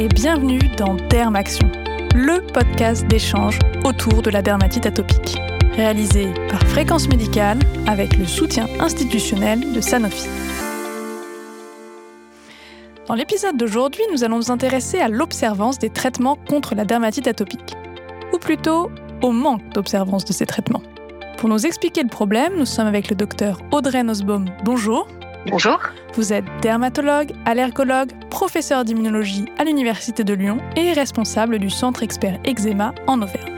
et bienvenue dans Derm Action, le podcast d'échange autour de la dermatite atopique, réalisé par Fréquence Médicale avec le soutien institutionnel de Sanofi. Dans l'épisode d'aujourd'hui, nous allons nous intéresser à l'observance des traitements contre la dermatite atopique, ou plutôt au manque d'observance de ces traitements. Pour nous expliquer le problème, nous sommes avec le docteur Audrey Nosbaum. Bonjour. Bonjour. Vous êtes dermatologue, allergologue, professeur d'immunologie à l'Université de Lyon et responsable du Centre expert eczéma en Auvergne.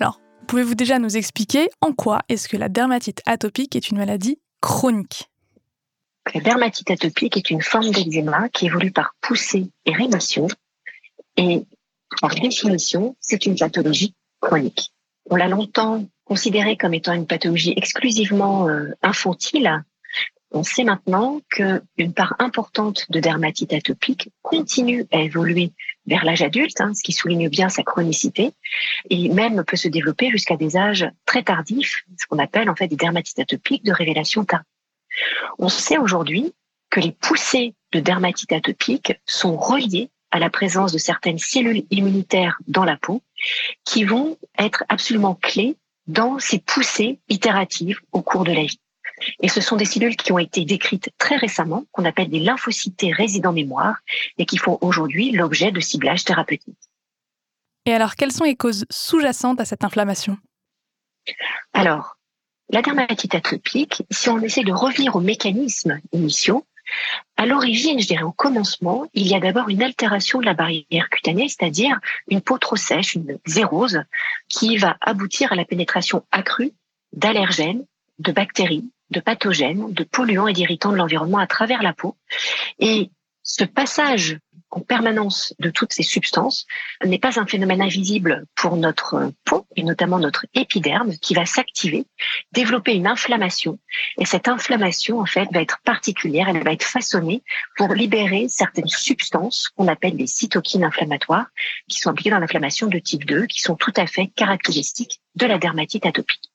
Alors, pouvez-vous déjà nous expliquer en quoi est-ce que la dermatite atopique est une maladie chronique? La dermatite atopique est une forme d'eczéma qui évolue par poussée et rémission. Et par définition, c'est une pathologie chronique. On l'a longtemps considérée comme étant une pathologie exclusivement euh, infantile. On sait maintenant qu'une part importante de dermatite atopique continue à évoluer vers l'âge adulte, hein, ce qui souligne bien sa chronicité, et même peut se développer jusqu'à des âges très tardifs, ce qu'on appelle en fait des dermatites atopiques de révélation tardive. On sait aujourd'hui que les poussées de dermatite atopique sont reliées à la présence de certaines cellules immunitaires dans la peau qui vont être absolument clés dans ces poussées itératives au cours de la vie. Et ce sont des cellules qui ont été décrites très récemment, qu'on appelle des lymphocytes résidents mémoire, et qui font aujourd'hui l'objet de ciblage thérapeutique. Et alors, quelles sont les causes sous-jacentes à cette inflammation? Alors, la dermatite atopique, si on essaie de revenir aux mécanismes initiaux, à l'origine, je dirais au commencement, il y a d'abord une altération de la barrière cutanée, c'est-à-dire une peau trop sèche, une zérose, qui va aboutir à la pénétration accrue d'allergènes, de bactéries, de pathogènes, de polluants et d'irritants de l'environnement à travers la peau. Et ce passage en permanence de toutes ces substances n'est pas un phénomène invisible pour notre peau et notamment notre épiderme qui va s'activer, développer une inflammation et cette inflammation en fait va être particulière, elle va être façonnée pour libérer certaines substances qu'on appelle des cytokines inflammatoires qui sont impliquées dans l'inflammation de type 2 qui sont tout à fait caractéristiques de la dermatite atopique.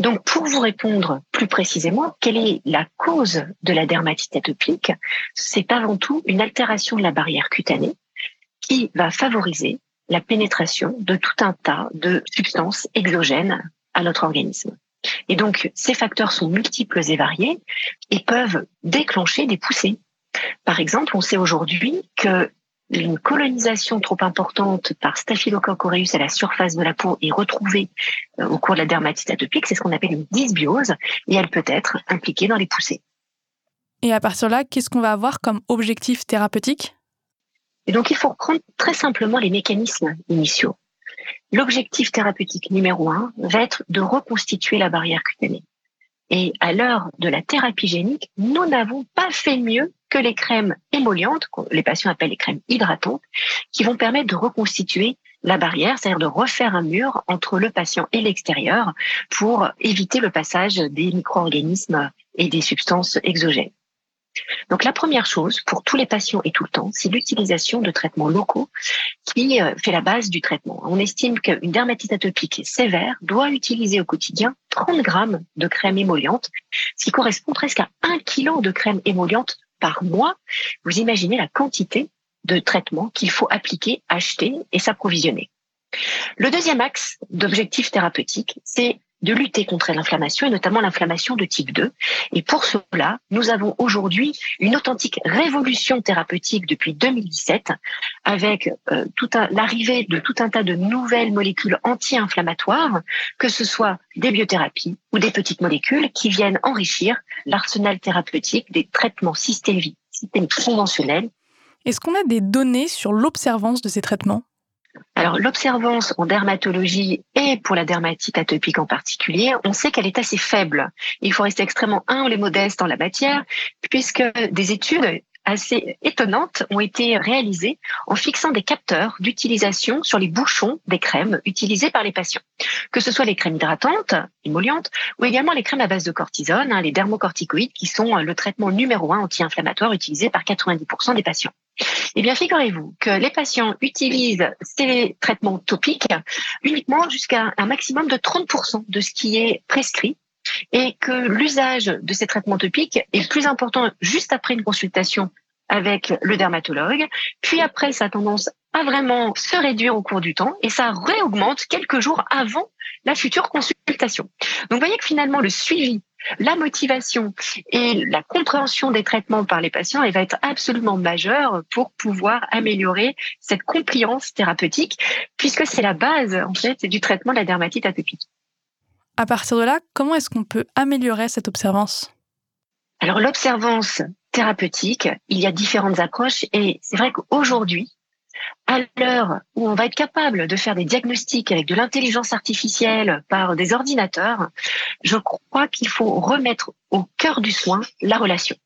Donc, pour vous répondre plus précisément, quelle est la cause de la dermatite atopique C'est avant tout une altération de la barrière cutanée qui va favoriser la pénétration de tout un tas de substances exogènes à notre organisme. Et donc, ces facteurs sont multiples et variés et peuvent déclencher des poussées. Par exemple, on sait aujourd'hui que une colonisation trop importante par Staphylococcus aureus à la surface de la peau est retrouvée euh, au cours de la dermatite atopique. C'est ce qu'on appelle une dysbiose et elle peut être impliquée dans les poussées. Et à partir de là, qu'est-ce qu'on va avoir comme objectif thérapeutique? Et donc, il faut reprendre très simplement les mécanismes initiaux. L'objectif thérapeutique numéro un va être de reconstituer la barrière cutanée. Et à l'heure de la thérapie génique, nous n'avons pas fait mieux que les crèmes émollientes, que les patients appellent les crèmes hydratantes, qui vont permettre de reconstituer la barrière, c'est-à-dire de refaire un mur entre le patient et l'extérieur pour éviter le passage des micro-organismes et des substances exogènes. Donc la première chose pour tous les patients et tout le temps, c'est l'utilisation de traitements locaux qui euh, fait la base du traitement. On estime qu'une dermatite atopique sévère doit utiliser au quotidien 30 grammes de crème émolliente, ce qui correspond presque à 1 kg de crème émolliente par mois. Vous imaginez la quantité de traitements qu'il faut appliquer, acheter et s'approvisionner. Le deuxième axe d'objectif thérapeutique, c'est de lutter contre l'inflammation et notamment l'inflammation de type 2. Et pour cela, nous avons aujourd'hui une authentique révolution thérapeutique depuis 2017 avec euh, l'arrivée de tout un tas de nouvelles molécules anti-inflammatoires, que ce soit des biothérapies ou des petites molécules qui viennent enrichir l'arsenal thérapeutique des traitements systémiques, systémiques conventionnels. Est-ce qu'on a des données sur l'observance de ces traitements? Alors, l'observance en dermatologie et pour la dermatite atopique en particulier, on sait qu'elle est assez faible. Il faut rester extrêmement humble et modeste en la matière, puisque des études assez étonnantes ont été réalisées en fixant des capteurs d'utilisation sur les bouchons des crèmes utilisées par les patients. Que ce soit les crèmes hydratantes, émollientes, ou également les crèmes à base de cortisone, hein, les dermocorticoïdes, qui sont le traitement numéro un anti-inflammatoire utilisé par 90% des patients. Eh bien, figurez-vous que les patients utilisent ces traitements topiques uniquement jusqu'à un maximum de 30% de ce qui est prescrit et que l'usage de ces traitements topiques est plus important juste après une consultation avec le dermatologue, puis après ça tendance à vraiment se réduire au cours du temps et ça réaugmente quelques jours avant la future consultation. Donc vous voyez que finalement le suivi, la motivation et la compréhension des traitements par les patients, elle va être absolument majeure pour pouvoir améliorer cette compliance thérapeutique puisque c'est la base en fait du traitement de la dermatite atopique. À partir de là, comment est-ce qu'on peut améliorer cette observance? Alors l'observance thérapeutique, il y a différentes approches et c'est vrai qu'aujourd'hui, à l'heure où on va être capable de faire des diagnostics avec de l'intelligence artificielle par des ordinateurs, je crois qu'il faut remettre au cœur du soin la relation.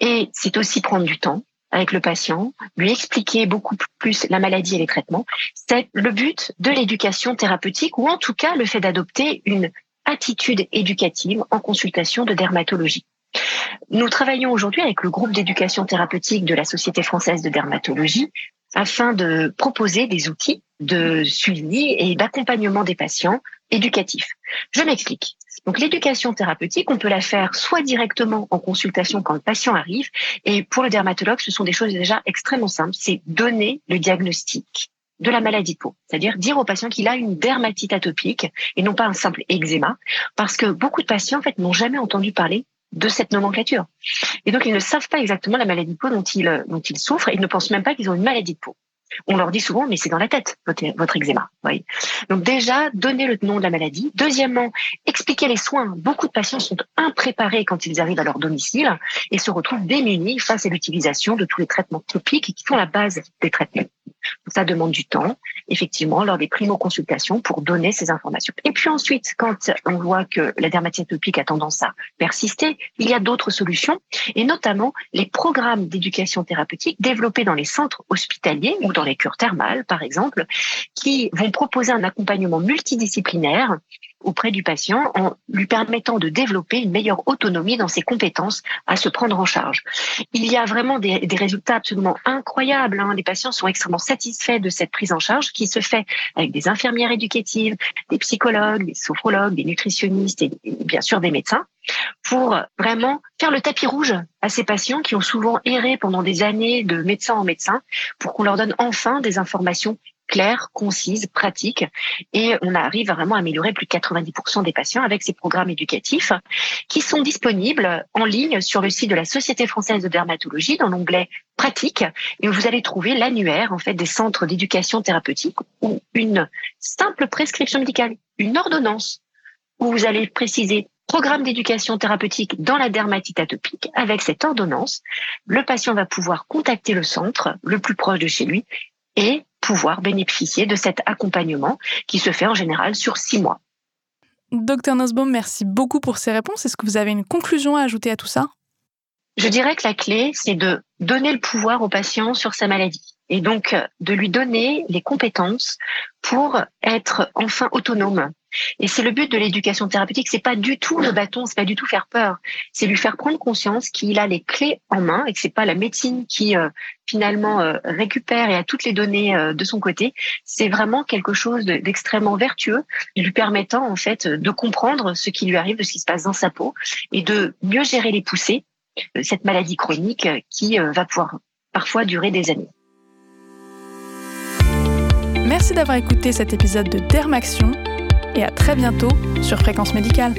Et c'est aussi prendre du temps avec le patient, lui expliquer beaucoup plus la maladie et les traitements. C'est le but de l'éducation thérapeutique ou en tout cas le fait d'adopter une attitude éducative en consultation de dermatologie. Nous travaillons aujourd'hui avec le groupe d'éducation thérapeutique de la Société française de dermatologie afin de proposer des outils de suivi et d'accompagnement des patients éducatifs. Je m'explique. Donc l'éducation thérapeutique, on peut la faire soit directement en consultation quand le patient arrive, et pour le dermatologue, ce sont des choses déjà extrêmement simples, c'est donner le diagnostic de la maladie de peau, c'est-à-dire dire au patient qu'il a une dermatite atopique et non pas un simple eczéma, parce que beaucoup de patients en fait n'ont jamais entendu parler de cette nomenclature. Et donc, ils ne savent pas exactement la maladie de peau dont ils, dont ils souffrent ils ne pensent même pas qu'ils ont une maladie de peau. On leur dit souvent, mais c'est dans la tête, votre, votre eczéma. Voyez. Donc déjà, donner le nom de la maladie. Deuxièmement, expliquer les soins. Beaucoup de patients sont impréparés quand ils arrivent à leur domicile et se retrouvent démunis face à l'utilisation de tous les traitements topiques qui font la base des traitements. Ça demande du temps, effectivement, lors des primo-consultations pour donner ces informations. Et puis ensuite, quand on voit que la dermatite atopique a tendance à persister, il y a d'autres solutions, et notamment les programmes d'éducation thérapeutique développés dans les centres hospitaliers ou dans les cures thermales, par exemple, qui vont proposer un accompagnement multidisciplinaire auprès du patient en lui permettant de développer une meilleure autonomie dans ses compétences à se prendre en charge. Il y a vraiment des, résultats absolument incroyables. Hein. Les patients sont extrêmement satisfaits de cette prise en charge qui se fait avec des infirmières éducatives, des psychologues, des sophrologues, des nutritionnistes et bien sûr des médecins pour vraiment faire le tapis rouge à ces patients qui ont souvent erré pendant des années de médecin en médecin pour qu'on leur donne enfin des informations claire, concise, pratique. Et on arrive à vraiment améliorer plus de 90% des patients avec ces programmes éducatifs qui sont disponibles en ligne sur le site de la Société française de dermatologie dans l'onglet pratique et vous allez trouver l'annuaire en fait des centres d'éducation thérapeutique ou une simple prescription médicale, une ordonnance où vous allez préciser programme d'éducation thérapeutique dans la dermatite atopique. Avec cette ordonnance, le patient va pouvoir contacter le centre le plus proche de chez lui et pouvoir bénéficier de cet accompagnement qui se fait en général sur six mois. Docteur Nosbaum, merci beaucoup pour ces réponses. Est-ce que vous avez une conclusion à ajouter à tout ça? Je dirais que la clé, c'est de donner le pouvoir au patient sur sa maladie et donc de lui donner les compétences pour être enfin autonome et c'est le but de l'éducation thérapeutique. C'est pas du tout le bâton, c'est pas du tout faire peur. C'est lui faire prendre conscience qu'il a les clés en main et que c'est pas la médecine qui euh, finalement euh, récupère et a toutes les données euh, de son côté. C'est vraiment quelque chose d'extrêmement vertueux, lui permettant en fait de comprendre ce qui lui arrive, de ce qui se passe dans sa peau et de mieux gérer les poussées, cette maladie chronique qui va pouvoir parfois durer des années. Merci d'avoir écouté cet épisode de Dermaction et à très bientôt sur Fréquence Médicale.